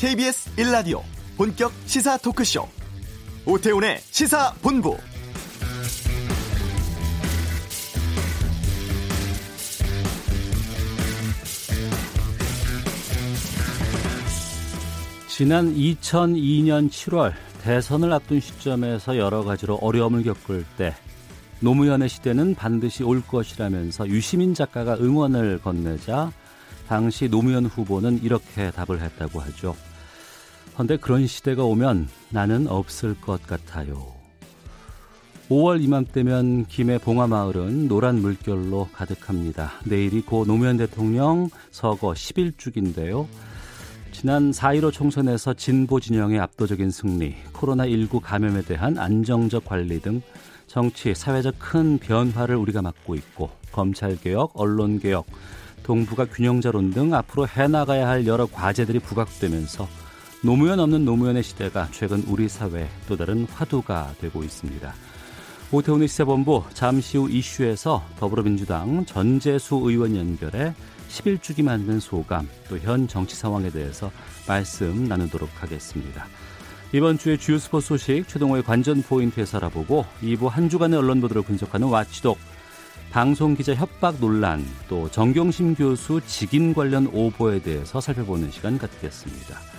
KBS 1라디오 본격 시사 토크쇼 오태훈의 시사본부 지난 2002년 7월 대선을 앞둔 시점에서 여러 가지로 어려움을 겪을 때 노무현의 시대는 반드시 올 것이라면서 유시민 작가가 응원을 건네자 당시 노무현 후보는 이렇게 답을 했다고 하죠. 그런데 그런 시대가 오면 나는 없을 것 같아요. 5월 이맘때면 김해 봉화마을은 노란 물결로 가득합니다. 내일이 고 노무현 대통령 서거 10일죽인데요. 지난 4.15 총선에서 진보 진영의 압도적인 승리, 코로나19 감염에 대한 안정적 관리 등 정치, 사회적 큰 변화를 우리가 맞고 있고 검찰개혁, 언론개혁, 동북아 균형자론 등 앞으로 해나가야 할 여러 과제들이 부각되면서 노무현 없는 노무현의 시대가 최근 우리 사회에 또 다른 화두가 되고 있습니다. 오태훈의 시사본부 잠시 후 이슈에서 더불어민주당 전재수 의원 연결해 11주기 만든 소감 또 현 정치 상황에 대해서 말씀 나누도록 하겠습니다. 이번 주의 주요 스포츠 소식 최동호의 관전 포인트에서 알아보고 2부 한 주간의 언론 보도를 분석하는 와치독 방송기자 협박 논란 또 정경심 교수 직인 관련 오보에 대해서 살펴보는 시간 갖겠습니다.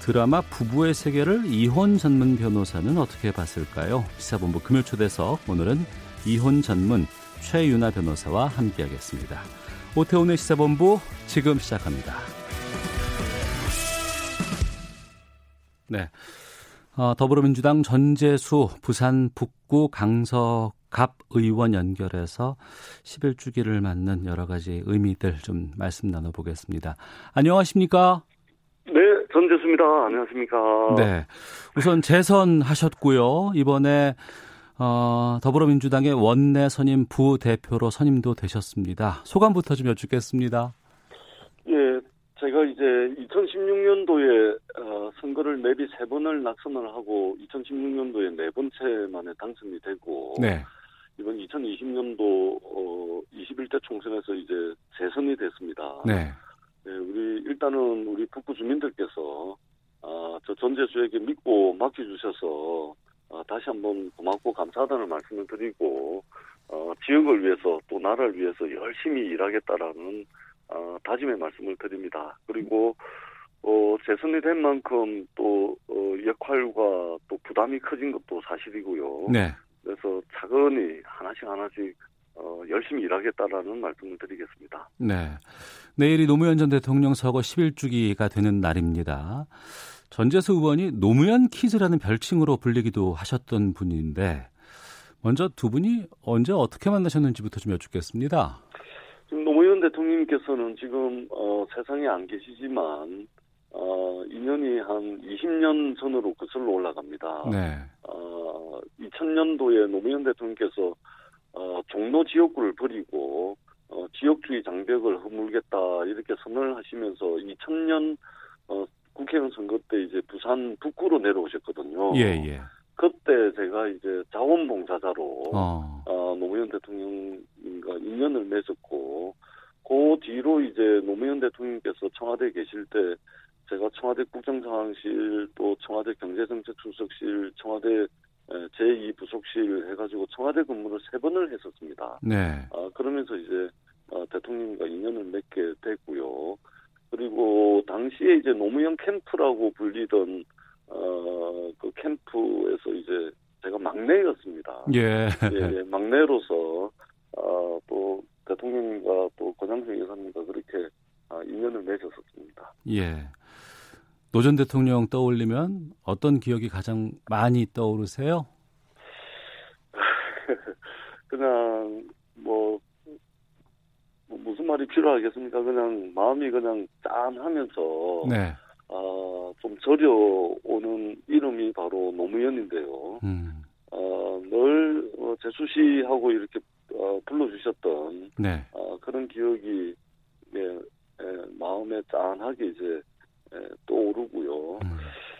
드라마 부부의 세계를 이혼 전문 변호사는 어떻게 봤을까요? 시사본부 금요 초대석 오늘은 이혼 전문 최윤아 변호사와 함께하겠습니다. 오태훈의 시사본부 지금 시작합니다. 네. 어, 더불어민주당 전재수 부산 북구 강서 갑 의원 연결해서 11주기를 맞는 여러 가지 의미들 좀 말씀 나눠보겠습니다. 안녕하십니까? 네, 전재수입니다. 안녕하십니까? 네. 우선 재선 하셨고요. 이번에 어, 더불어민주당의 원내 선임 부대표로 선임도 되셨습니다. 소감부터 좀 여쭙겠습니다. 예, 제가 이제 2016년도에 어, 선거를 매비 세 번을 낙선을 하고 2016년도에 네 번째 만에 당선이 되고 네. 이번 2020년도 어, 21대 총선에서 이제 재선이 됐습니다. 네. 네, 우리 일단은 우리 북부 주민들께서 아, 저 전재수에게 믿고 맡겨주셔서 어, 다시 한번 고맙고 감사하다는 말씀을 드리고 어, 지역을 위해서 또 나라를 위해서 열심히 일하겠다라는 어, 다짐의 말씀을 드립니다. 그리고 어, 재선이 된 만큼 또 어, 역할과 또 부담이 커진 것도 사실이고요. 네. 그래서 차근히 하나씩 하나씩 어, 열심히 일하겠다라는 말씀을 드리겠습니다. 네. 내일이 노무현 전 대통령 서거 11주기가 되는 날입니다. 전재수 의원이 노무현 키즈라는 별칭으로 불리기도 하셨던 분인데 먼저 두 분이 언제 어떻게 만나셨는지부터 좀 여쭙겠습니다. 지금 노무현 대통령께서는 지금 어, 세상에 안 계시지만 어, 인연이 한 20년 전으로 거슬러 올라갑니다. 네. 어, 2000년도에 노무현 대통령께서 어, 종로 지역구를 버리고 어, 지역주의 장벽을 허물겠다 이렇게 선언을 하시면서 2000년 어, 국회의원 선거 때 이제 부산 북구로 내려오셨거든요. 예, 예. 그때 제가 이제 자원봉사자로 어. 어, 노무현 대통령과 인연을 맺었고 그 뒤로 이제 노무현 대통령께서 청와대에 계실 때 제가 청와대 국정상황실 또 청와대 경제정책수석실 청와대 제2 부속실 해가지고 청와대 근무를 세 번을 했었습니다. 네. 어, 그러면서 이제 어, 대통령과 인연을 맺게 됐고요. 그리고 당시에 이제 노무현 캠프라고 불리던 어, 그 캠프에서 이제 제가 막내였습니다. 예. 예, 예, 막내로서 어, 또 대통령님과 또 권양승 여사님과 그렇게 어, 인연을 맺었었습니다. 예. 노 전 대통령 떠올리면 어떤 기억이 가장 많이 떠오르세요? 그냥 뭐, 뭐 무슨 말이 필요하겠습니까? 그냥 마음이 그냥 짠하면서 네. 어, 좀 저려오는 이름이 바로 노무현인데요. 음. 어, 늘 어, 재수 씨하고 이렇게 어, 불러주셨던 네. 어, 그런 기억이 예, 예, 마음에 짠하게 이제 예, 떠오르고요. 음.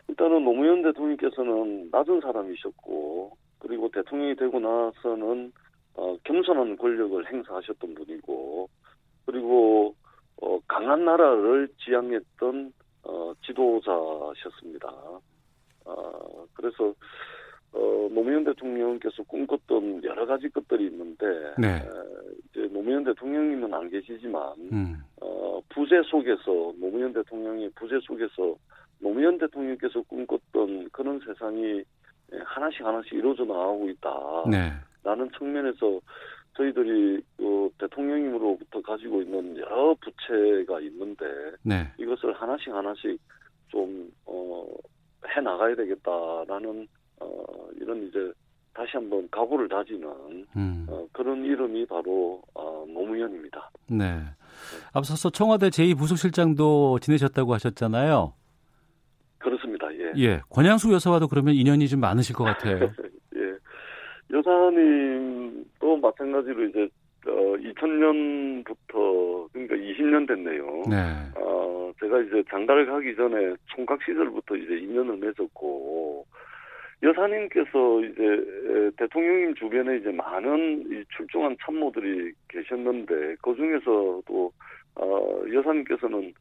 일단은 노무현 대통령께서는 낮은 사람이셨고 그리고 대통령이 되고 나서는 어, 겸손한 권력을 행사하셨던 분이고 그리고 어, 강한 나라를 지향했던 어, 지도자셨습니다. 아, 그래서 어, 노무현 대통령께서 꿈꿨던 여러 가지 것들이 있는데 네. 에, 이제 노무현 대통령님은 안 계시지만 음. 어, 부재 속에서 노무현 대통령의 부재 속에서 노무현 대통령께서 꿈꿨던 그런 세상이 예, 하나씩 하나씩 이루어져 나가고 있다. 네. 라는 측면에서 저희들이 어, 대통령님으로부터 가지고 있는 여러 부채가 있는데 네. 이것을 하나씩 하나씩 좀 어, 해 나가야 되겠다라는 어, 이런 이제 다시 한번 각오를 다지는 음. 어, 그런 이름이 바로 어, 노무현입니다. 네. 앞서서 청와대 제2부속실장도 지내셨다고 하셨잖아요. 그렇습니다. 예. 예. 권양숙 여사와도 그러면 인연이 좀 많으실 것 같아요. 예. 여사님도 마찬가지로 이제 어, 2000년부터 그러니까 20년 됐네요. 네. 어, 제가 이제 장가를 가기 전에 총각 시절부터 이제 인연을 맺었고 여사님께서 이제 에, 대통령님 주변에 이제 많은 이 출중한 참모들이 계셨는데 그 중에서도 어, 여사님께서는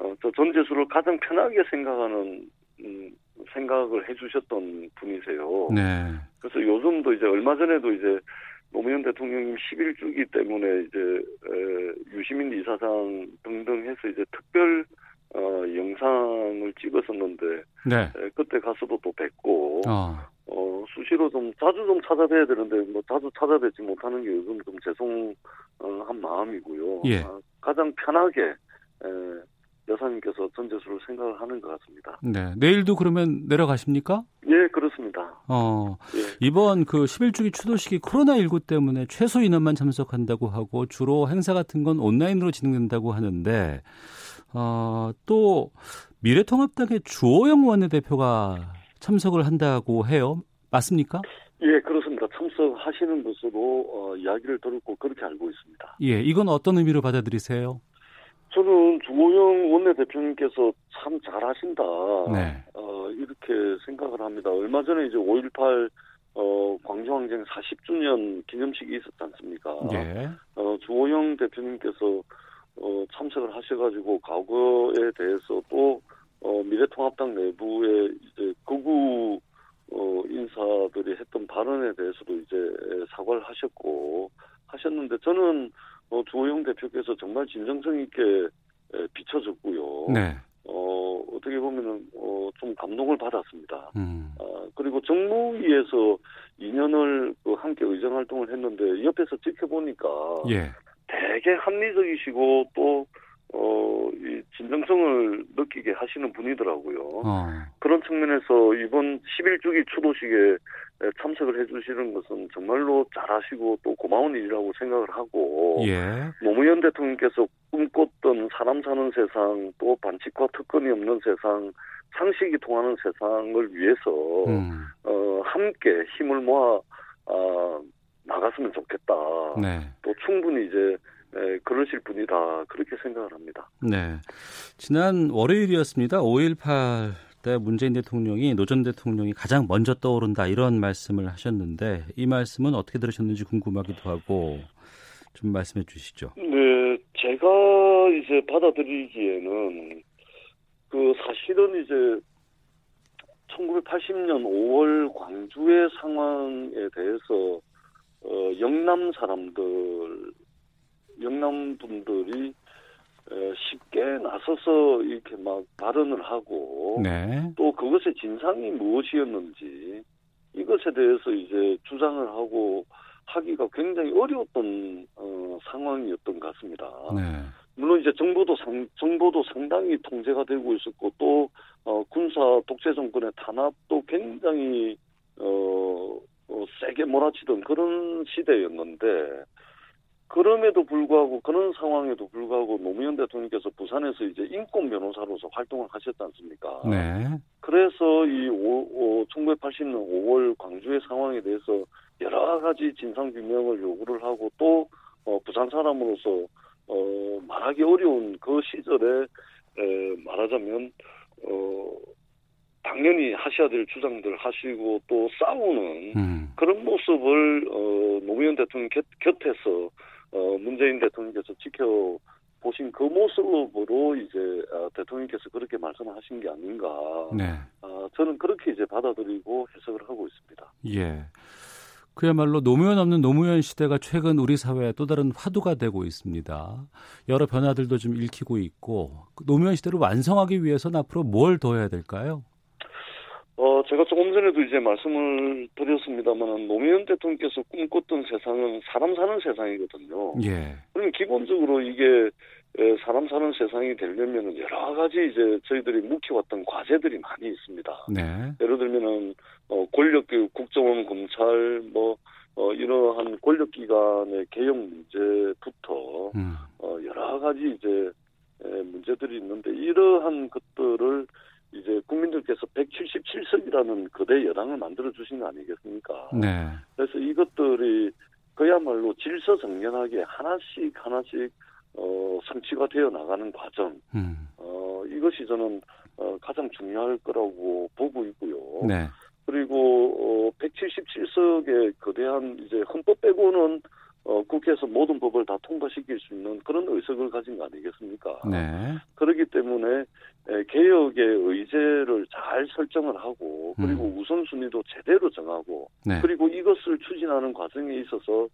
어, 저 전재수를 가장 편하게 생각하는 음, 생각을 해주셨던 분이세요. 네. 그래서 요즘도 이제 얼마 전에도 이제 노무현 대통령님 11주기 때문에 이제 에, 유시민 이사장 등등 해서 이제 특별 어, 영상을 찍었었는데 네. 에, 그때 가서도 또 뵙고 어. 어, 수시로 좀 자주 좀 찾아뵈야 되는데 뭐 자주 찾아뵙지 못하는 게 요즘 좀 죄송한 마음이고요. 예. 아, 가장 편하게 에, 여사님께서 전재수를 생각을 하는 것 같습니다. 네. 내일도 그러면 내려가십니까? 예, 그렇습니다. 어. 예. 이번 그 11주기 추도식이 코로나19 때문에 최소 인원만 참석한다고 하고 주로 행사 같은 건 온라인으로 진행된다고 하는데 어, 또 미래통합당의 주호영 원내대표가 참석을 한다고 해요. 맞습니까? 예, 그렇습니다. 참석하시는 것으로 어, 이야기를 들었고 그렇게 알고 있습니다. 예, 이건 어떤 의미로 받아들이세요? 저는 주호영 원내대표님께서 참 잘하신다. 네. 어, 이렇게 생각을 합니다. 얼마 전에 이제 5.18 어, 광주항쟁 40주년 기념식이 있었지 않습니까? 예. 어, 주호영 대표님께서 어, 참석을 하셔가지고 과거에 대해서 또 어, 미래통합당 내부에 이제 극우 어, 인사들이 했던 발언에 대해서도 이제 사과를 하셨고 하셨는데 저는 어, 주호영 대표께서 정말 진정성 있게 에, 비춰줬고요. 네. 어, 어떻게 보면은 어, 좀 감동을 받았습니다. 음. 아, 그리고 정무위에서 2년을 그 함께 의정 활동을 했는데 옆에서 지켜보니까 예. 되게 합리적이시고 또 어, 이 진정성을 느끼게 하시는 분이더라고요. 어. 그런 측면에서 이번 11주기 추도식에 참석을 해주시는 것은 정말로 잘하시고 또 고마운 일이라고 생각을 하고 예. 노무현 대통령께서 꿈꿨던 사람 사는 세상 또 반칙과 특권이 없는 세상 상식이 통하는 세상을 위해서 음. 어, 함께 힘을 모아 아, 나갔으면 좋겠다. 네. 또 충분히 이제 에, 그러실 분이다 그렇게 생각을 합니다. 네. 지난 월요일이었습니다. 5.18 때 문재인 대통령이 노 전 대통령이 가장 먼저 떠오른다 이런 말씀을 하셨는데 이 말씀은 어떻게 들으셨는지 궁금하기도 하고 좀 말씀해 주시죠. 네, 제가 이제 받아들이기에는 그 사실은 이제 1980년 5월 광주의 상황에 대해서 어, 영남 사람들, 영남 분들이 에, 쉽게 나서서 이렇게 막 발언을 하고 네. 또 그것의 진상이 무엇이었는지 이것에 대해서 이제 주장을 하고 하기가 굉장히 어려웠던 어, 상황이었던 것 같습니다. 네. 물론 이제 정보도 상, 정보도 상당히 통제가 되고 있었고 또 어, 군사 독재 정권의 탄압도 굉장히 어, 어, 세게 몰아치던 그런 시대였는데 그럼에도 불구하고 그런 상황에도 불구하고 노무현 대통령께서 부산에서 이제 인권 변호사로서 활동을 하셨지 않습니까? 네. 그래서 이 오, 오, 1980년 5월 광주의 상황에 대해서 여러 가지 진상 규명을 요구를 하고 또 어, 부산 사람으로서 어, 말하기 어려운 그 시절에 에, 말하자면 어, 당연히 하셔야 될 주장들 하시고 또 싸우는 음. 그런 모습을 어, 노무현 대통령 곁, 곁에서 어, 문재인 대통령께서 지켜 보신 그 모습으로 이제 어, 대통령께서 그렇게 말씀하신 게 아닌가. 네. 어, 저는 그렇게 이제 받아들이고 해석을 하고 있습니다. 예. 그야말로 노무현 없는 노무현 시대가 최근 우리 사회에 또 다른 화두가 되고 있습니다. 여러 변화들도 좀 읽히고 있고 그 노무현 시대를 완성하기 위해서는 앞으로 뭘 더 해야 될까요? 어, 제가 조금 전에도 이제 말씀을 드렸습니다만 노무현 대통령께서 꿈꿨던 세상은 사람 사는 세상이거든요. 예. 그럼 기본적으로 이게 사람 사는 세상이 되려면 여러 가지 이제 저희들이 묵혀왔던 과제들이 많이 있습니다. 네. 예를 들면은 어, 권력교육, 국정원, 검찰 뭐 어, 이러한 권력기관의 개혁 문제부터 음. 어, 여러 가지 이제 에, 문제들이 있는데 이러한 것들을 이제 국민들께서 177석이라는 거대 여당을 만들어 주신 거 아니겠습니까? 네. 그래서 이것들이 그야말로 질서 정연하게 하나씩 하나씩 어, 성취가 되어 나가는 과정, 음. 어, 이것이 저는 어, 가장 중요할 거라고 보고 있고요. 네. 그리고 어, 177석의 거대한 이제 헌법 빼고는 어, 국회에서 모든 법을 다 통과시킬 수 있는 그런 의석을 가진 거 아니겠습니까? 네. 그렇기 때문에 에, 개혁의 의제를 잘 설정을 하고 그리고 음. 우선순위도 제대로 정하고 네. 그리고 이것을 추진하는 과정에 있어서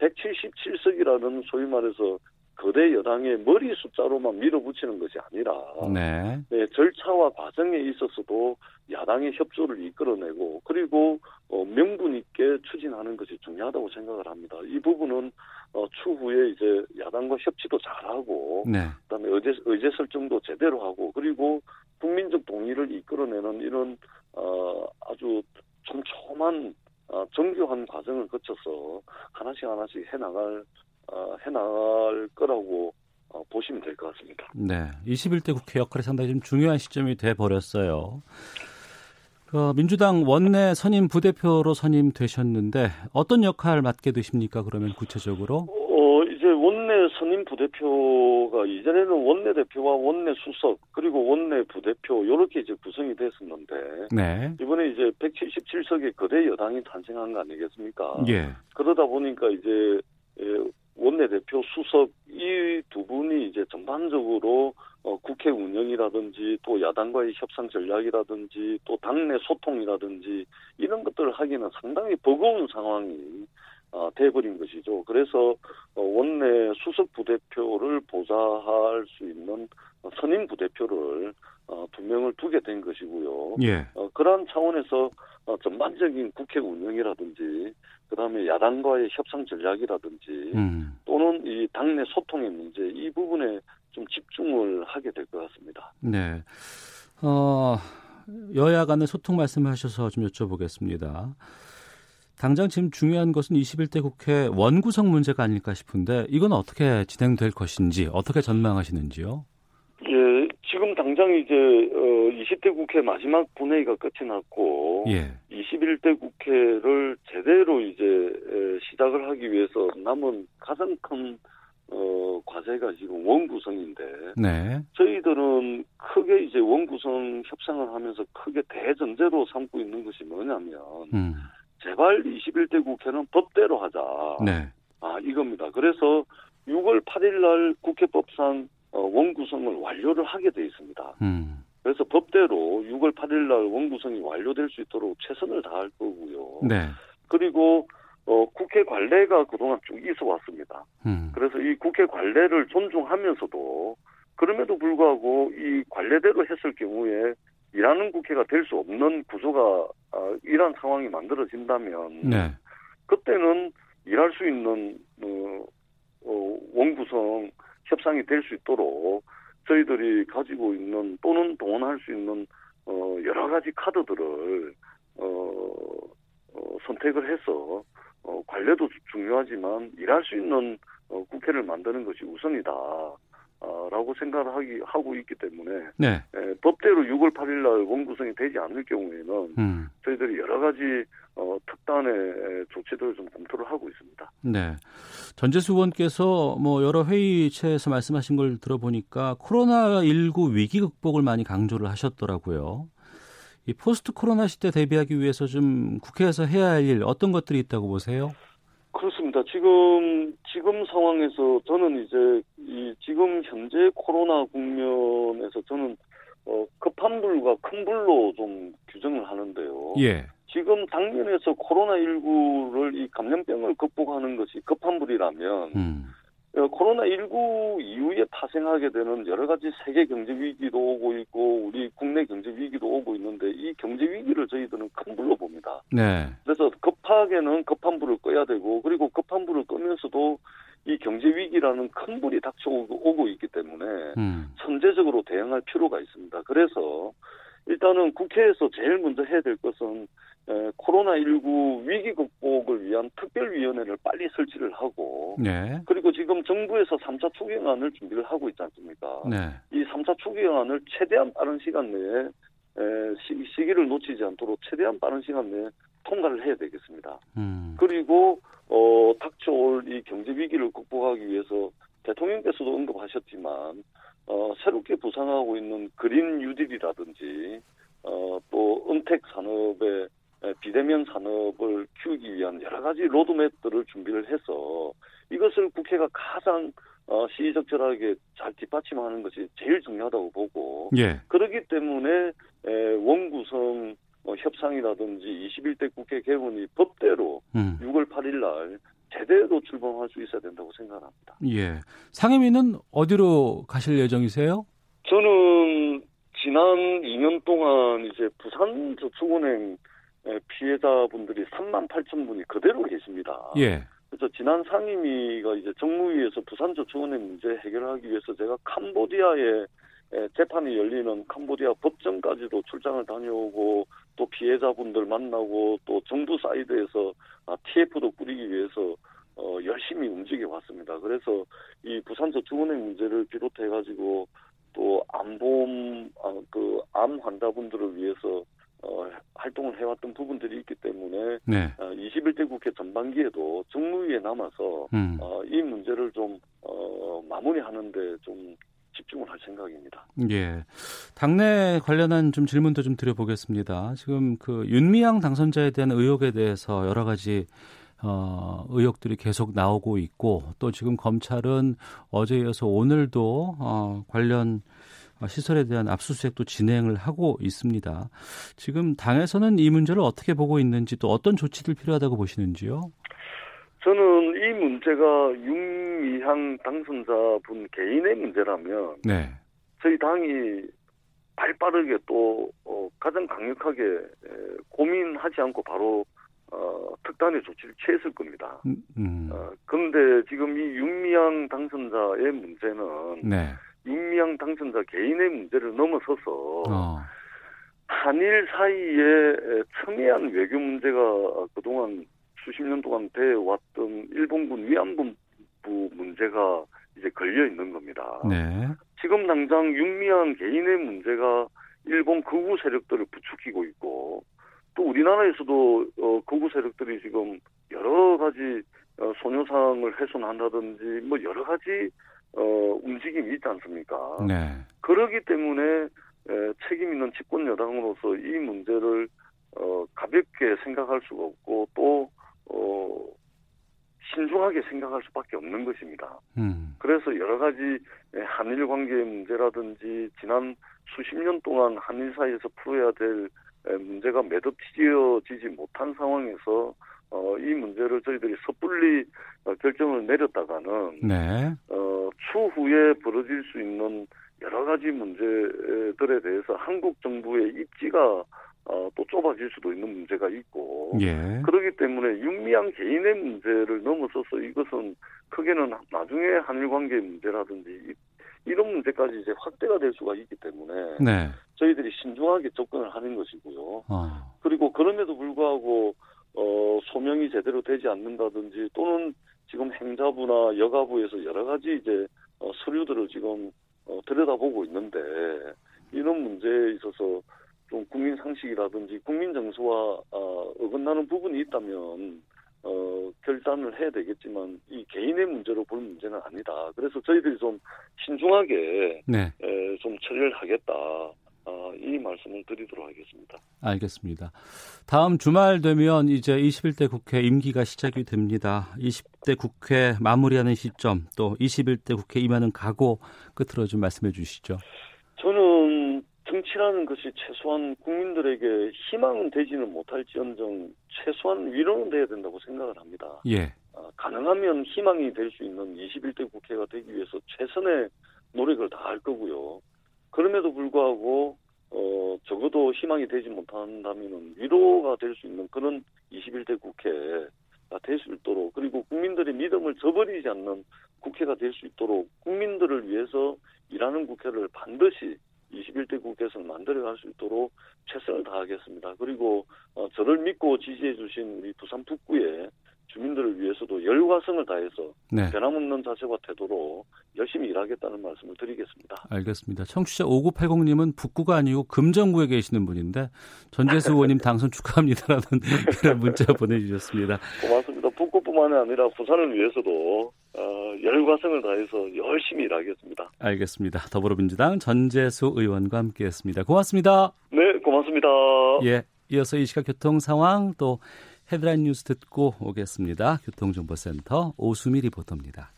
177석이라는 소위 말해서 거대 여당의 머리 숫자로만 밀어붙이는 것이 아니라 네. 네, 절차와 과정에 있어서도 야당의 협조를 이끌어내고 그리고 어, 명분 있게 추진하는 것이 중요하다고 생각을 합니다. 이 부분은 어, 추후에 이제 야당과 협치도 잘하고 네. 그다음에 의제, 의제 설정도 제대로 하고 그리고 국민적 동의를 이끌어내는 이런 어, 아주 촘촘한 어, 정교한 과정을 거쳐서 하나씩 하나씩 해나갈 어, 해나갈 거라고 어, 보시면 될 것 같습니다. 네. 21대 국회 역할이 상당히 좀 중요한 시점이 돼 버렸어요. 그 민주당 원내 선임 부대표로 선임되셨는데 어떤 역할 맡게 되십니까? 그러면 구체적으로? 어, 이제 원내 선임 부대표가 이전에는 원내 대표와 원내 수석 그리고 원내 부대표 이렇게 이제 구성이 됐었는데 네. 이번에 이제 177석의 거대 여당이 탄생한 거 아니겠습니까? 예. 그러다 보니까 이제 예, 원내 대표 수석 이 두 분이 이제 전반적으로 어, 국회 운영이라든지 또 야당과의 협상 전략이라든지 또 당내 소통이라든지 이런 것들을 하기는 상당히 버거운 상황이 어, 돼버린 것이죠. 그래서 어, 원내 수석 부대표를 보좌할 수 있는 어, 선임 부대표를 어, 두 명을 두게 된 것이고요. 예. 어, 그러한 차원에서 어, 전반적인 국회 운영이라든지 그다음에 야당과의 협상 전략이라든지 음. 또는 이 당내 소통의 문제 이 부분에 좀 집중을 하게 될 것 같습니다. 네. 어, 여야 간의 소통 말씀하셔서 좀 여쭤보겠습니다. 당장 지금 중요한 것은 21대 국회 원구성 문제가 아닐까 싶은데 이건 어떻게 진행될 것인지 어떻게 전망하시는지요? 예, 지금 당장 이제 어, 20대 국회 마지막 본회의가 끝이 났고 예. 21대 국회를 제대로 이제 에, 시작을 하기 위해서 남은 가장 큰 어, 과제가 지금 원 구성인데 네. 저희들은 크게 이제 원 구성 협상을 하면서 크게 대전제로 삼고 있는 것이 뭐냐면 음. 제발 21대 국회는 법대로 하자. 네. 아 이겁니다. 그래서 6월 8일 날 국회법상 어, 원구성을 완료를 하게 돼 있습니다. 음. 그래서 법대로 6월 8일 날 원구성이 완료될 수 있도록 최선을 다할 거고요. 네. 그리고 어, 국회 관례가 그동안 쭉 있어 왔습니다. 음. 그래서 이 국회 관례를 존중하면서도 그럼에도 불구하고 이 관례대로 했을 경우에 일하는 국회가 될 수 없는 구조가 아, 이런 상황이 만들어진다면 네. 그때는 일할 수 있는 어, 어, 원구성 협상이 될 수 있도록 저희들이 가지고 있는 또는 동원할 수 있는 어, 여러 가지 카드들을 어, 어, 선택을 해서 어, 관례도 중요하지만 일할 수 있는 어, 국회를 만드는 것이 우선이다. 아, 라고 생각을 하기, 하고 있기 때문에, 네. 에, 법대로 6월 8일 날 원구성이 되지 않을 경우에는 음. 저희들이 여러 가지 어, 특단의 조치들을 좀 검토를 하고 있습니다. 네. 전재수 의원께서 뭐 여러 회의체에서 말씀하신 걸 들어보니까 코로나 19 위기 극복을 많이 강조를 하셨더라고요. 이 포스트 코로나 시대 대비하기 위해서 좀 국회에서 해야 할 일 어떤 것들이 있다고 보세요? 그렇습니다. 지금 지금 상황에서 저는 이제 이 지금 현재 코로나 국면에서 저는 어, 급한 불과 큰 불로 좀 규정을 하는데요. 예. 지금 당면에서 코로나19를 이 감염병을 극복하는 것이 급한 불이라면 음. 어, 코로나19 이후에 파생하게 되는 여러 가지 세계 경제 위기도 오고 있고 우리 국내 경제 위기도 오고 있는데 이 경제 위기를 저희들은 큰 불로 봅니다. 네. 그래서 급하게는 급한 불을 꺼야 되고 그리고 급한 불을 끄면서도 이 경제 위기라는 큰 불이 닥쳐오고 오고 있기 때문에 음. 선제적으로 대응할 필요가 있습니다. 그래서 일단은 국회에서 제일 먼저 해야 될 것은 에, 코로나19 위기 극복을 위한 특별위원회를 빨리 설치를 하고 네. 그리고 지금 정부에서 3차 추경안을 준비를 하고 있지 않습니까? 네. 이 3차 추경안을 최대한 빠른 시간 내에 에, 시, 시기를 놓치지 않도록 최대한 빠른 시간 내에 통과를 해야 되겠습니다. 음. 그리고 어, 닥쳐올 이 경제 위기를 극복하기 위해서 대통령께서도 언급하셨지만 어, 새롭게 부상하고 있는 그린 뉴딜이라든지 어, 또 은택 산업의 에, 비대면 산업을 키우기 위한 여러 가지 로드맵들을 준비를 해서 이것을 국회가 가장 어, 시의적절하게 잘 뒷받침하는 것이 제일 중요하다고 보고 예. 그렇기 때문에 에, 원구성 어, 협상이라든지 21대 국회 개원이 법대로 음. 6월 8일 날 제대로 출범할 수 있어야 된다고 생각합니다. 예. 상임위는 어디로 가실 예정이세요? 저는 지난 2년 동안 이제 부산 저축은행 피해자분들이 3만 8천 분이 그대로 계십니다. 예. 그래서 지난 상임위가 이제 정무위에서 부산 저축은행 문제 해결하기 위해서 제가 캄보디아에 에, 재판이 열리는 캄보디아 법정까지도 출장을 다녀오고 또 피해자분들 만나고 또 정부 사이드에서 아, TF도 꾸리기 위해서 어, 열심히 움직여 왔습니다. 그래서 이 부산저축은행 문제를 비롯해 가지고 또 암보험 아, 그 암 환자분들을 위해서 어, 활동을 해왔던 부분들이 있기 때문에 네. 어, 21대 국회 전반기에도 정무위에 남아서 음. 어, 이 문제를 좀 어, 마무리하는데 좀 집중을 할 생각입니다. 예. 당내 관련한 좀 질문도 좀 드려보겠습니다. 지금 그 윤미향 당선자에 대한 의혹에 대해서 여러 가지 어, 의혹들이 계속 나오고 있고 또 지금 검찰은 어제 이어서 오늘도 어, 관련 어, 시설에 대한 압수수색도 진행을 하고 있습니다. 지금 당에서는 이 문제를 어떻게 보고 있는지 또 어떤 조치들 필요하다고 보시는지요? 저는 이 문제가 윤미향 당선자분 개인의 문제라면 네. 저희 당이 발 빠르게 또 어, 가장 강력하게 에, 고민하지 않고 바로 어, 특단의 조치를 취했을 겁니다. 음, 음. 어, 그런데 지금 이 윤미향 당선자의 문제는 네. 윤미향 당선자 개인의 문제를 넘어서서 어. 한일 사이에 첨예한 외교 문제가 그동안 수십 년 동안 돼왔던 일본군 위안부 문제가 이제 걸려 있는 겁니다. 네. 지금 당장 윤미향 개인의 문제가 일본 극우 세력들을 부추기고 있고 또 우리나라에서도 어, 극우 세력들이 지금 여러 가지 어, 소녀상을 훼손한다든지 뭐 여러 가지 어, 움직임이 있지 않습니까? 네. 그러기 때문에 에, 책임 있는 집권 여당으로서 이 문제를 어, 가볍게 생각할 수가 없고 또 어, 신중하게 생각할 수밖에 없는 것입니다. 음. 그래서 여러 가지 한일 관계의 문제라든지 지난 수십 년 동안 한일 사이에서 풀어야 될 문제가 매듭지어지지 못한 상황에서 어, 이 문제를 저희들이 섣불리 어, 결정을 내렸다가는 네. 어, 추후에 벌어질 수 있는 여러 가지 문제들에 대해서 한국 정부의 입지가 어, 또 좁아질 수도 있는 문제가 있고 예. 그렇기 때문에 윤미향 개인의 문제를 넘어서서 이것은 크게는 나중에 한일 관계의 문제라든지 이- 이런 문제까지 이제 확대가 될 수가 있기 때문에 네. 저희들이 신중하게 접근을 하는 것이고요. 어. 그리고 그럼에도 불구하고 어, 소명이 제대로 되지 않는다든지 또는 지금 행자부나 여가부에서 여러 가지 이제 어, 서류들을 지금 어, 들여다보고 있는데 이런 문제에 있어서 좀 국민 상식이라든지 국민 정서와 어, 어긋나는 부분이 있다면 어, 결단을 해야 되겠지만 이 개인의 문제로 볼 문제는 아니다. 그래서 저희들이 좀 신중하게 네. 에, 좀 처리를 하겠다. 어, 이 말씀을 드리도록 하겠습니다. 알겠습니다. 다음 주말 되면 이제 21대 국회 임기가 시작이 됩니다. 20대 국회 마무리하는 시점 또 21대 국회 임하는 각오 끝으로 좀 말씀해 주시죠. 저는 정치라는 것이 최소한 국민들에게 희망은 되지는 못할지언정 최소한 위로는 돼야 된다고 생각을 합니다. 예. 어, 가능하면 희망이 될 수 있는 21대 국회가 되기 위해서 최선의 노력을 다할 거고요. 그럼에도 불구하고 어 적어도 희망이 되지 못한다면 위로가 될 수 있는 그런 21대 국회가 될 수 있도록 그리고 국민들의 믿음을 저버리지 않는 국회가 될 수 있도록 국민들을 위해서 일하는 국회를 반드시 21대 국회에서 만들어갈 수 있도록 최선을 다하겠습니다. 그리고 어, 저를 믿고 지지해 주신 우리 부산 북구의 주민들을 위해서도 열과성을 다해서 네. 변함없는 자세와 태도로 열심히 일하겠다는 말씀을 드리겠습니다. 알겠습니다. 청취자 5980님은 북구가 아니고 금정구에 계시는 분인데 전재수 의원님 당선 축하합니다라는 그런 문자 보내주셨습니다. 고맙습니다. 북구뿐만 아니라 부산을 위해서도 어, 열과성을 다해서 열심히 일하겠습니다. 알겠습니다. 더불어민주당 전재수 의원과 함께했습니다. 고맙습니다. 네, 고맙습니다. 예, 이어서 이 시각 교통 상황 또 헤드라인 뉴스 듣고 오겠습니다. 교통정보센터 오수미 리포터입니다.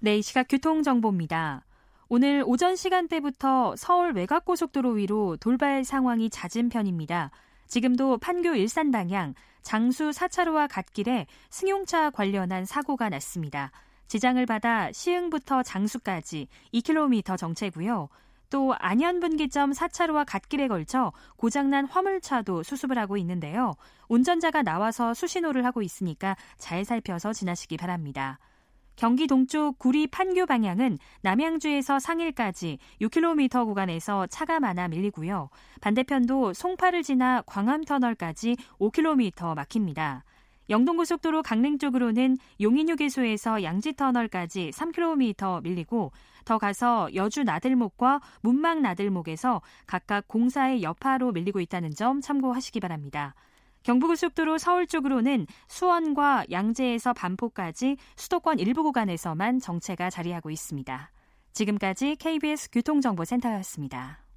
네, 이 시각 교통정보입니다. 오늘 오전 시간대부터 서울 외곽고속도로 위로 돌발 상황이 잦은 편입니다. 지금도 판교 일산 방향 장수 4차로와 갓길에 승용차 관련한 사고가 났습니다. 지장을 받아 시흥부터 장수까지 2km 정체고요. 또 안현분기점 4차로와 갓길에 걸쳐 고장난 화물차도 수습을 하고 있는데요. 운전자가 나와서 수신호를 하고 있으니까 잘 살펴서 지나시기 바랍니다. 경기 동쪽 구리 판교 방향은 남양주에서 상일까지 6km 구간에서 차가 많아 밀리고요. 반대편도 송파를 지나 광암터널까지 5km 막힙니다. 영동고속도로 강릉 쪽으로는 용인휴게소에서 양지터널까지 3km 밀리고 더 가서 여주 나들목과 문막 나들목에서 각각 공사의 여파로 밀리고 있다는 점 참고하시기 바랍니다. 경부고속도로 서울 쪽으로는 수원과 양재에서 반포까지 수도권 일부 구간에서만 정체가 자리하고 있습니다. 지금까지 KBS 교통정보센터였습니다.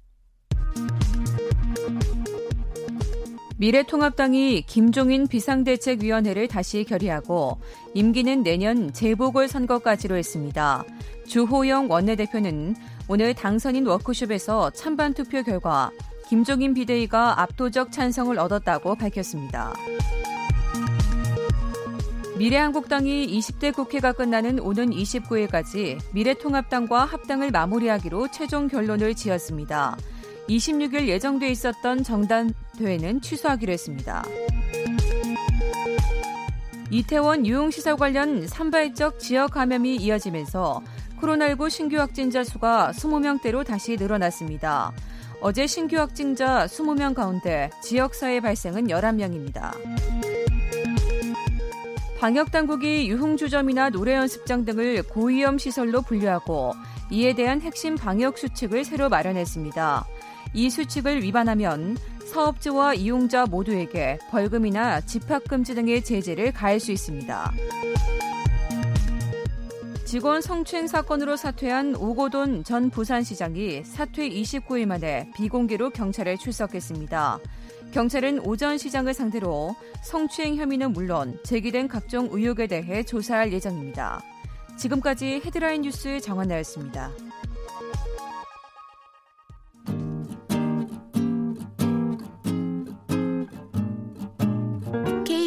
미래통합당이 김종인 비상대책위원회를 다시 결의하고 임기는 내년 재보궐선거까지로 했습니다. 주호영 원내대표는 오늘 당선인 워크숍에서 찬반 투표 결과 김종인 비대위가 압도적 찬성을 얻었다고 밝혔습니다. 미래한국당이 20대 국회가 끝나는 오는 29일까지 미래통합당과 합당을 마무리하기로 최종 결론을 지었습니다. 26일 예정돼 있었던 정단회는 취소하기로 했습니다. 이태원 유흥시설 관련 산발적 지역 감염이 이어지면서 코로나19 신규 확진자 수가 20명대로 다시 늘어났습니다. 어제 신규 확진자 20명 가운데 지역사회 발생은 11명입니다. 방역당국이 유흥주점이나 노래연습장 등을 고위험 시설로 분류하고 이에 대한 핵심 방역 수칙을 새로 마련했습니다. 이 수칙을 위반하면 사업주와 이용자 모두에게 벌금이나 집합금지 등의 제재를 가할 수 있습니다. 직원 성추행 사건으로 사퇴한 오고돈 전 부산시장이 사퇴 29일 만에 비공개로 경찰에 출석했습니다. 경찰은 오전 시장을 상대로 성추행 혐의는 물론 제기된 각종 의혹에 대해 조사할 예정입니다. 지금까지 헤드라인 뉴스 정한나였습니다.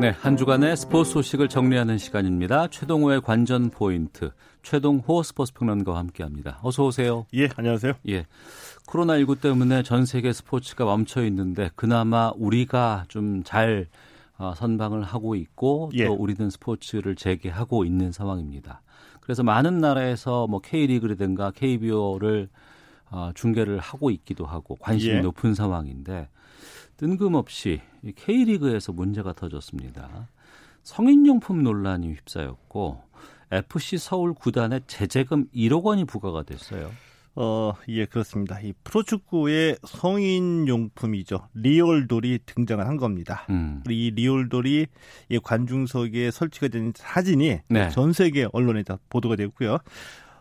네, 한 주간의 스포츠 소식을 정리하는 시간입니다. 최동호의 관전 포인트, 최동호 스포츠 평론가와 함께합니다. 어서 오세요. 예, 안녕하세요. 예, 코로나19 때문에 전 세계 스포츠가 멈춰 있는데 그나마 우리가 좀잘 어, 선방을 하고 있고 예. 또 우리는 스포츠를 재개하고 있는 상황입니다. 그래서 많은 나라에서 뭐 K리그라든가 KBO를 어, 중계를 하고 있기도 하고 관심이 예. 높은 상황인데 뜬금없이 K리그에서 문제가 터졌습니다. 성인용품 논란이 휩싸였고 FC 서울 구단에 제재금 1억 원이 부과가 됐어요. 어, 예, 그렇습니다. 이 프로축구에 성인용품이죠. 리얼돌이 등장을 한 겁니다. 음. 이 리얼돌이 이 관중석에 설치가 된 사진이 네. 전 세계 언론에 다 보도가 됐고요.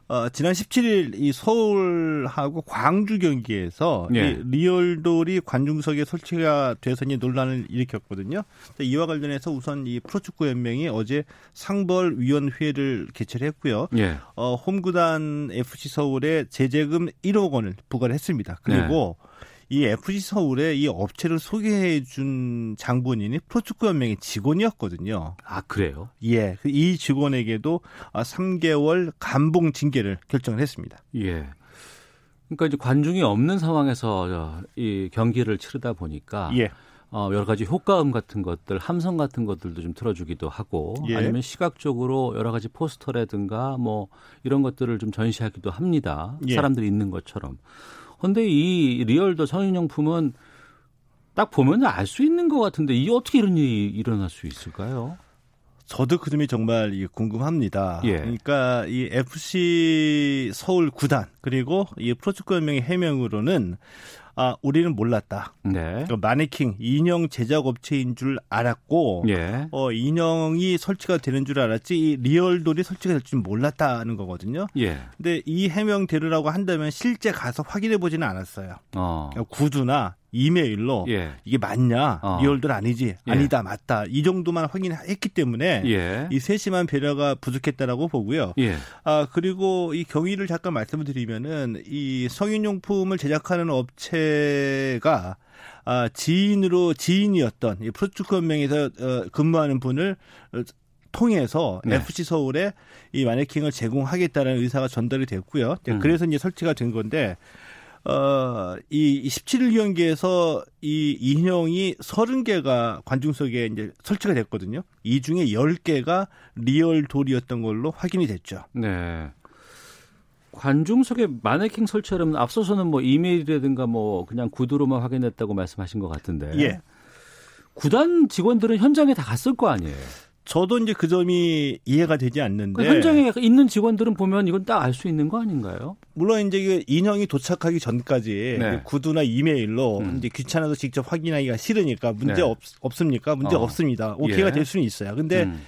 어, 지난 17일 이 서울하고 광주 경기에서 예. 이 리얼돌이 관중석에 설치가 돼서 이제 논란을 일으켰거든요. 이와 관련해서 우선 이 프로축구 연맹이 어제 상벌 위원회를 개최를 했고요. 예. 어, 홈구단 FC 서울에 제재금 1억 원을 부과를 했습니다. 그리고 네. 이 FC 서울에 이 업체를 소개해 준 장본인이 프로축구 연맹의 직원이었거든요. 아, 그래요? 예. 그이 직원에게도 3개월 감봉 징계를 결정을 했습니다. 예. 그러니까 이제 관중이 없는 상황에서 이 경기를 치르다 보니까 예. 어, 여러 가지 효과음 같은 것들, 함성 같은 것들도 좀 틀어주기도 하고, 예. 아니면 시각적으로 여러 가지 포스터라든가 뭐 이런 것들을 좀 전시하기도 합니다. 예. 사람들이 있는 것처럼. 근데 이 리얼돌 성인용품은 딱 보면 알 수 있는 것 같은데 이 어떻게 이런 일이 일어날 수 있을까요? 저도 그 점이 정말 궁금합니다. 예. 그러니까 이 FC 서울 구단 그리고 이 프로축구 연맹의 해명으로는 아, 우리는 몰랐다. 네. 그 마네킹 인형 제작 업체인 줄 알았고, 예. 어, 인형이 설치가 되는 줄 알았지, 이 리얼돌이 설치가 될 줄 몰랐다는 거거든요. 예. 근데 이 해명대로라고 한다면 실제 가서 확인해 보지는 않았어요. 어. 그러니까 구두나 이메일로 예. 이게 맞냐 어. 리얼돌 아니지 예. 아니다 맞다 이 정도만 확인했기 때문에 예. 이 세심한 배려가 부족했다라고 보고요. 예. 아 그리고 이 경위를 잠깐 말씀을 드리면은 이 성인용품을 제작하는 업체가 아, 지인으로 지인이었던 이 프로축구 연맹에서 어, 근무하는 분을 통해서 네. FC 서울에 이 마네킹을 제공하겠다는 의사가 전달이 됐고요. 음. 그래서 이제 설치가 된 건데 어, 이 17일 경기에서 이 인형이 30개가 관중석에 이제 설치가 됐거든요. 이 중에 10개가 리얼돌이었던 걸로 확인이 됐죠. 네. 관중석에 마네킹 설치하려면 앞서서는 뭐 이메일이라든가 뭐 그냥 구두로만 확인했다고 말씀하신 것 같은데. 예. 구단 직원들은 현장에 다 갔을 거 아니에요. 저도 이제 그 점이 이해가 되지 않는데 그 현장에 있는 직원들은 보면 이건 딱 알 수 있는 거 아닌가요? 물론 이제 그 인형이 도착하기 전까지 네. 구두나 이메일로 음. 이제 귀찮아서 직접 확인하기가 싫으니까 문제 네. 없, 없습니까? 문제 어. 없습니다. 오케이가 예. 될 수는 있어요. 근데 음.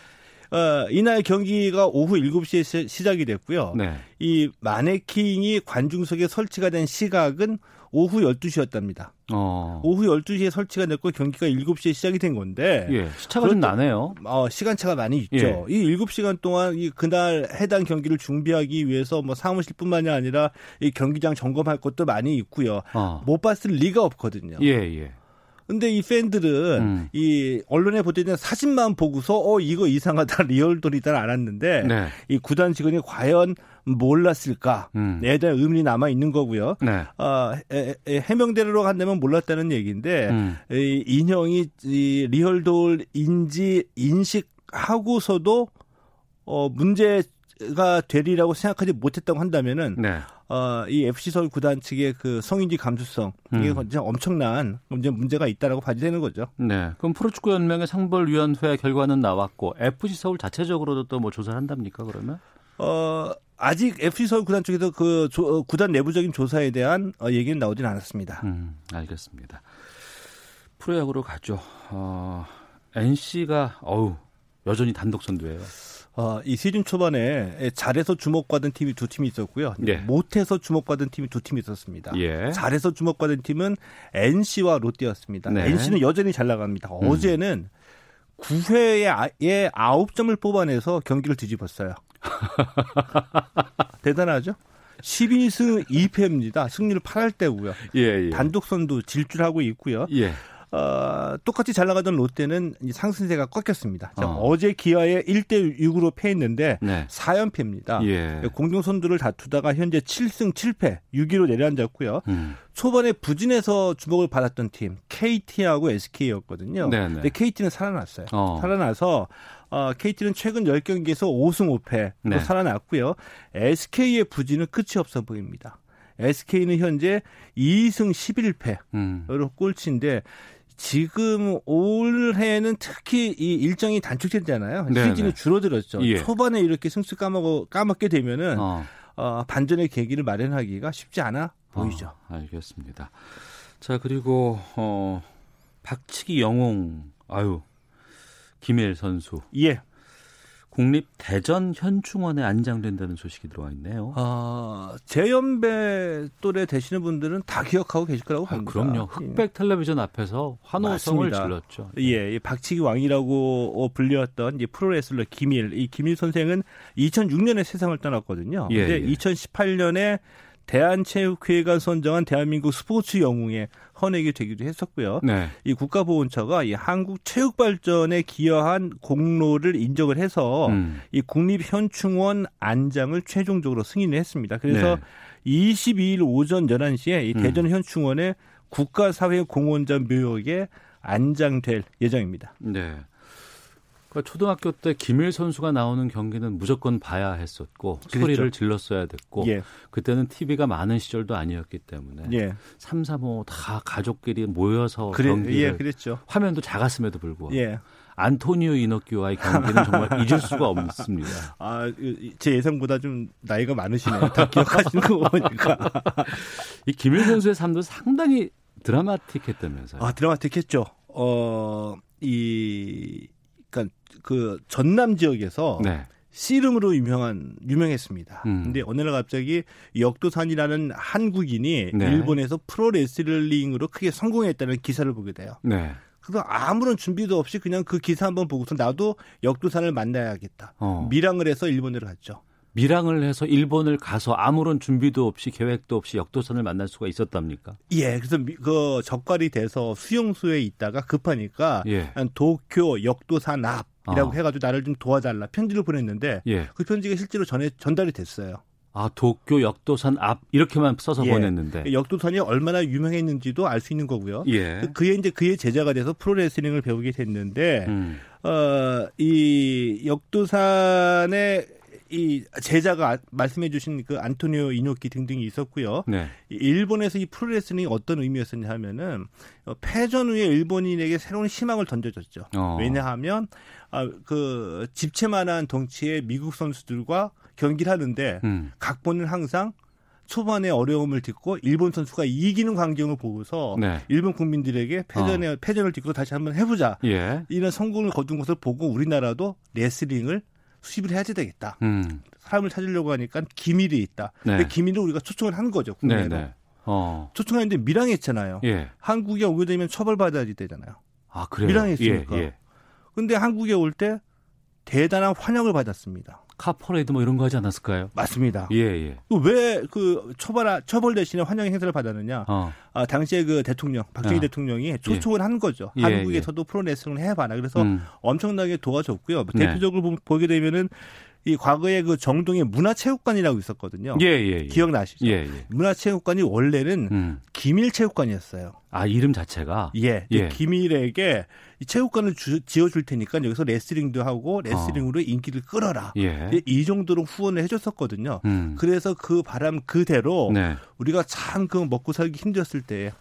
어, 이날 경기가 오후 7시에 시작이 됐고요. 네. 이 마네킹이 관중석에 설치가 된 시각은 오후 12시였답니다. 어. 오후 12시에 설치가 됐고 경기가 7시에 시작이 된 건데 예, 시차가 좀 나네요. 어, 시간차가 많이 있죠. 예. 이 7시간 동안 이 그날 해당 경기를 준비하기 위해서 뭐 사무실뿐만이 아니라 이 경기장 점검할 것도 많이 있고요. 어. 못 봤을 리가 없거든요. 예, 예. 근데 이 팬들은 음. 이 언론에 보도된 사진만 보고서 어 이거 이상하다 리얼돌이다 알았는데 네. 이 구단 직원이 과연 몰랐을까? 음. 에 대한 의문이 남아 있는 거고요. 네. 어, 에, 에, 해명대로 간다면 몰랐다는 얘기인데 음. 이 인형이 이 리얼돌인지 인식하고서도 어 문제가 되리라고 생각하지 못했다고 한다면은 네. 어, 이 FC 서울 구단 측의 그 성인지 감수성 이게 음. 엄청난 문제 문제가 있다라고 봐야 되는 거죠. 네. 그럼 프로축구 연맹의 상벌위원회 결과는 나왔고 FC 서울 자체적으로도 또 뭐 조사를 한답니까 그러면? 어 아직 FC 서울 구단 쪽에서 그 조, 어, 구단 내부적인 조사에 대한 어, 얘기는 나오진 않았습니다. 음, 알겠습니다. 프로야구로 가죠. 어, NC가 어우 여전히 단독 선두예요. 어, 이 시즌 초반에 잘해서 주목받은 팀이 두 팀이 있었고요. 예. 못해서 주목받은 팀이 두 팀이 있었습니다. 예. 잘해서 주목받은 팀은 NC와 롯데였습니다. 네. NC는 여전히 잘 나갑니다. 음. 어제는 9회에 9점을 뽑아내서 경기를 뒤집었어요. 대단하죠? 12승 2패입니다. 승률 8할 때고요. 예, 예. 단독 선두 질주하고 있고요. 예. 어, 똑같이 잘 나가던 롯데는 상승세가 꺾였습니다. 어. 제 기아에 1대 6으로 패했는데 네. 4연패입니다. 예. 공동 선두를 다투다가 현재 7승 7패 6위로 내려앉았고요. 음. 초반에 부진해서 주목을 받았던 팀 KT하고 SK였거든요. 네네. 네. 근데 KT는 살아났어요. 어. 살아나서 어, KT는 최근 10경기에서 5승 5패로 네. 살아났고요. SK의 부진은 끝이 없어 보입니다. SK는 현재 2승 11패로 음. 꼴찌인데 지금 올해는 특히 이 일정이 단축됐잖아요. 시즌이 줄어들었죠. 예. 초반에 이렇게 승수 까먹어 까먹게 되면은 어. 어, 반전의 계기를 마련하기가 쉽지 않아 보이죠. 어, 알겠습니다. 자 그리고 어, 박치기 영웅 아유 김일 선수. 예. 국립 대전 현충원에 안장된다는 소식이 들어와 있네요. 아, 재연배 또래 되시는 분들은 다 기억하고 계실 거라고 아, 봅니다. 그럼요. 흑백 텔레비전 앞에서 환호성을. 질렀죠. 예, 박치기 왕이라고 불렸던 프로레슬러 김일. 이 김일 선생은 2006년에 세상을 떠났거든요. 예, 근데 예. 2018년에 대한체육회가 선정한 대한민국 스포츠 영웅에 헌액이 되기도 했었고요. 네. 이 국가보훈처가 이 한국 체육 발전에 기여한 공로를 인정을 해서 음. 이 국립현충원 안장을 최종적으로 승인을 했습니다. 그래서 네. 22일 오전 11시에 이 음. 대전 현충원의 국가사회공헌자 묘역에 안장될 예정입니다. 네. 그러니까 초등학교 때 김일 선수가 나오는 경기는 무조건 봐야 했었고 그렇죠. 소리를 질렀어야 됐고 예. 그때는 TV가 많은 시절도 아니었기 때문에 예. 3, 4, 5다 가족끼리 모여서 그래, 경기를 예. 화면도 작았음에도 불구하고 예. 안토니오 이노키와의 경기는 정말 잊을 수가 없습니다. 아, 제 예상보다 좀 나이가 많으시네요. 다 기억하시는 거 보니까. 이 김일 선수의 삶도 상당히 드라마틱했다면서요. 아, 드라마틱했죠. 어, 이 그 전남 지역에서 네. 씨름으로 유명한 유명했습니다. 음. 근데 어느 날 갑자기 역도산이라는 한국인이 네. 일본에서 프로 레슬링으로 크게 성공했다는 기사를 보게 돼요. 네. 그래서 아무런 준비도 없이 그냥 그 기사 한번 보고서 나도 역도산을 만나야겠다. 어. 밀항을 해서 일본으로 갔죠. 밀항을 해서 일본을 가서 아무런 준비도 없이 계획도 없이 역도선을 만날 수가 있었답니까? 예, 그래서 그 적발이 돼서 수용소에 있다가 급하니까 예. 도쿄 역도산 앞 이라고 어. 해가지고 나를 좀 도와달라 편지를 보냈는데 예. 그 편지가 실제로 전에 전달이 됐어요. 아 도쿄 역도산 앞 이렇게만 써서 예. 보냈는데 역도산이 얼마나 유명했는지도 알 수 있는 거고요. 예. 그의 이제 그의 제자가 돼서 프로레슬링을 배우게 됐는데 음. 어이 역도산의 이 제자가 말씀해 주신 그 안토니오 이노키 등등이 있었고요. 네. 일본에서 이 프로레슬링이 어떤 의미였었냐 하면은 어, 패전 후에 일본인에게 새로운 희망을 던져줬죠. 어. 왜냐하면 아, 그 집채만한 덩치의 미국 선수들과 경기를 하는데 음. 각본은 항상 초반에 어려움을 딛고 일본 선수가 이기는 광경을 보고서 네. 일본 국민들에게 패전에 어. 패전을 딛고 다시 한번 해보자 예. 이런 성공을 거둔 것을 보고 우리나라도 레슬링을 수입을 해야 되겠다. 음. 사람을 찾으려고 하니까 김일이 있다. 네. 근데 김일을 우리가 초청을 하는 거죠. 국내로. 네, 네. 어. 초청하는데 밀항했잖아요. 예. 한국에 오게 되면 처벌받아야 되잖아요. 아, 그래요? 밀항했으니까. 예, 예. 근데 한국에 올 때 대단한 환영을 받았습니다. 카퍼레이드 뭐 이런 거 하지 않았을까요? 맞습니다. 예, 예. 왜 그 처벌 처벌 대신에 환영 행사를 받았느냐? 어. 아, 당시에 그 대통령 박정희 어. 대통령이 초청을 예. 한 거죠. 예, 한국에서도 예. 프로레슬링을 해봐라. 그래서 음. 엄청나게 도와줬고요. 네. 대표적으로 보게 되면은 이 과거에 그 정동에 문화체육관이라고 있었거든요. 예, 예, 예. 기억나시죠? 예, 예. 문화체육관이 원래는 음. 기밀체육관이었어요. 아, 이름 자체가? 예. 예. 기밀에게 이 체육관을 주, 지어줄 테니까 여기서 레슬링도 하고 레슬링으로 어. 인기를 끌어라. 예. 이 정도로 후원을 해줬었거든요. 음. 그래서 그 바람 그대로 네. 우리가 참 그 먹고 살기 힘들었을 때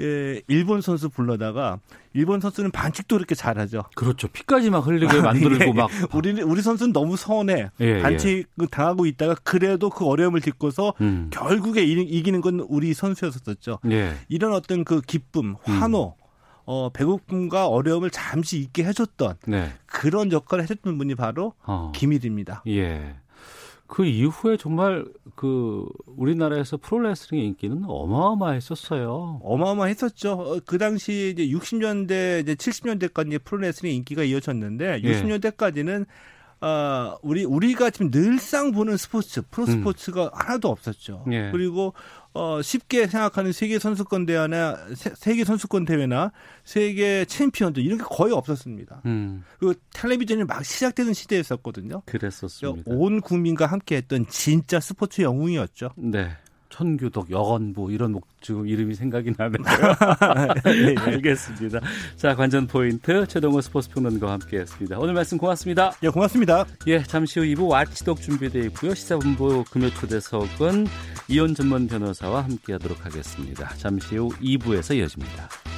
예, 일본 선수 불러다가 일본 선수는 반칙도 그렇게 잘하죠. 그렇죠. 피까지 막 흘리게 만들고 예, 막 우리 우리 선수는 너무 서운해. 예, 예. 반칙 예. 당하고 있다가 그래도 그 어려움을 딛고서 음. 결국에 이 기는 건 우리 선수였었죠. 예. 이런 어떤 그 기쁨, 환호, 음. 어, 배고픔과 어려움을 잠시 잊게 해줬던 네. 그런 역할을 해줬던 분이 바로 어. 김일입니다. 예. 그 이후에 정말 그 우리나라에서 프로레슬링의 인기는 어마어마했었어요. 어마어마했었죠. 어, 그 당시 이제 60년대 이제 70년대까지 프로레슬링 인기가 이어졌는데 60년대까지는 어, 우리 우리가 지금 늘상 보는 스포츠 프로 스포츠가 음. 하나도 없었죠. 예. 그리고 어, 쉽게 생각하는 세계 선수권 대회나 세, 계 선수권 대회나 세계 챔피언들 이런 게 거의 없었습니다. 음. 그리고 텔레비전이 막 시작되는 시대였었거든요. 그랬었습니다. 온 국민과 함께했던 진짜 스포츠 영웅이었죠. 네. 천규덕, 여건부 이런 목 지금 이름이 생각이 나네요. 네, 알겠습니다. 자 관전 포인트 최동호 스포츠 평론가와 함께했습니다. 오늘 말씀 고맙습니다. 예, 고맙습니다. 예, 잠시 후 2부 와치독 준비되어 있고요. 시사본부 금요 초대석은 이혼 전문 변호사와 함께하도록 하겠습니다. 잠시 후 2부에서 이어집니다.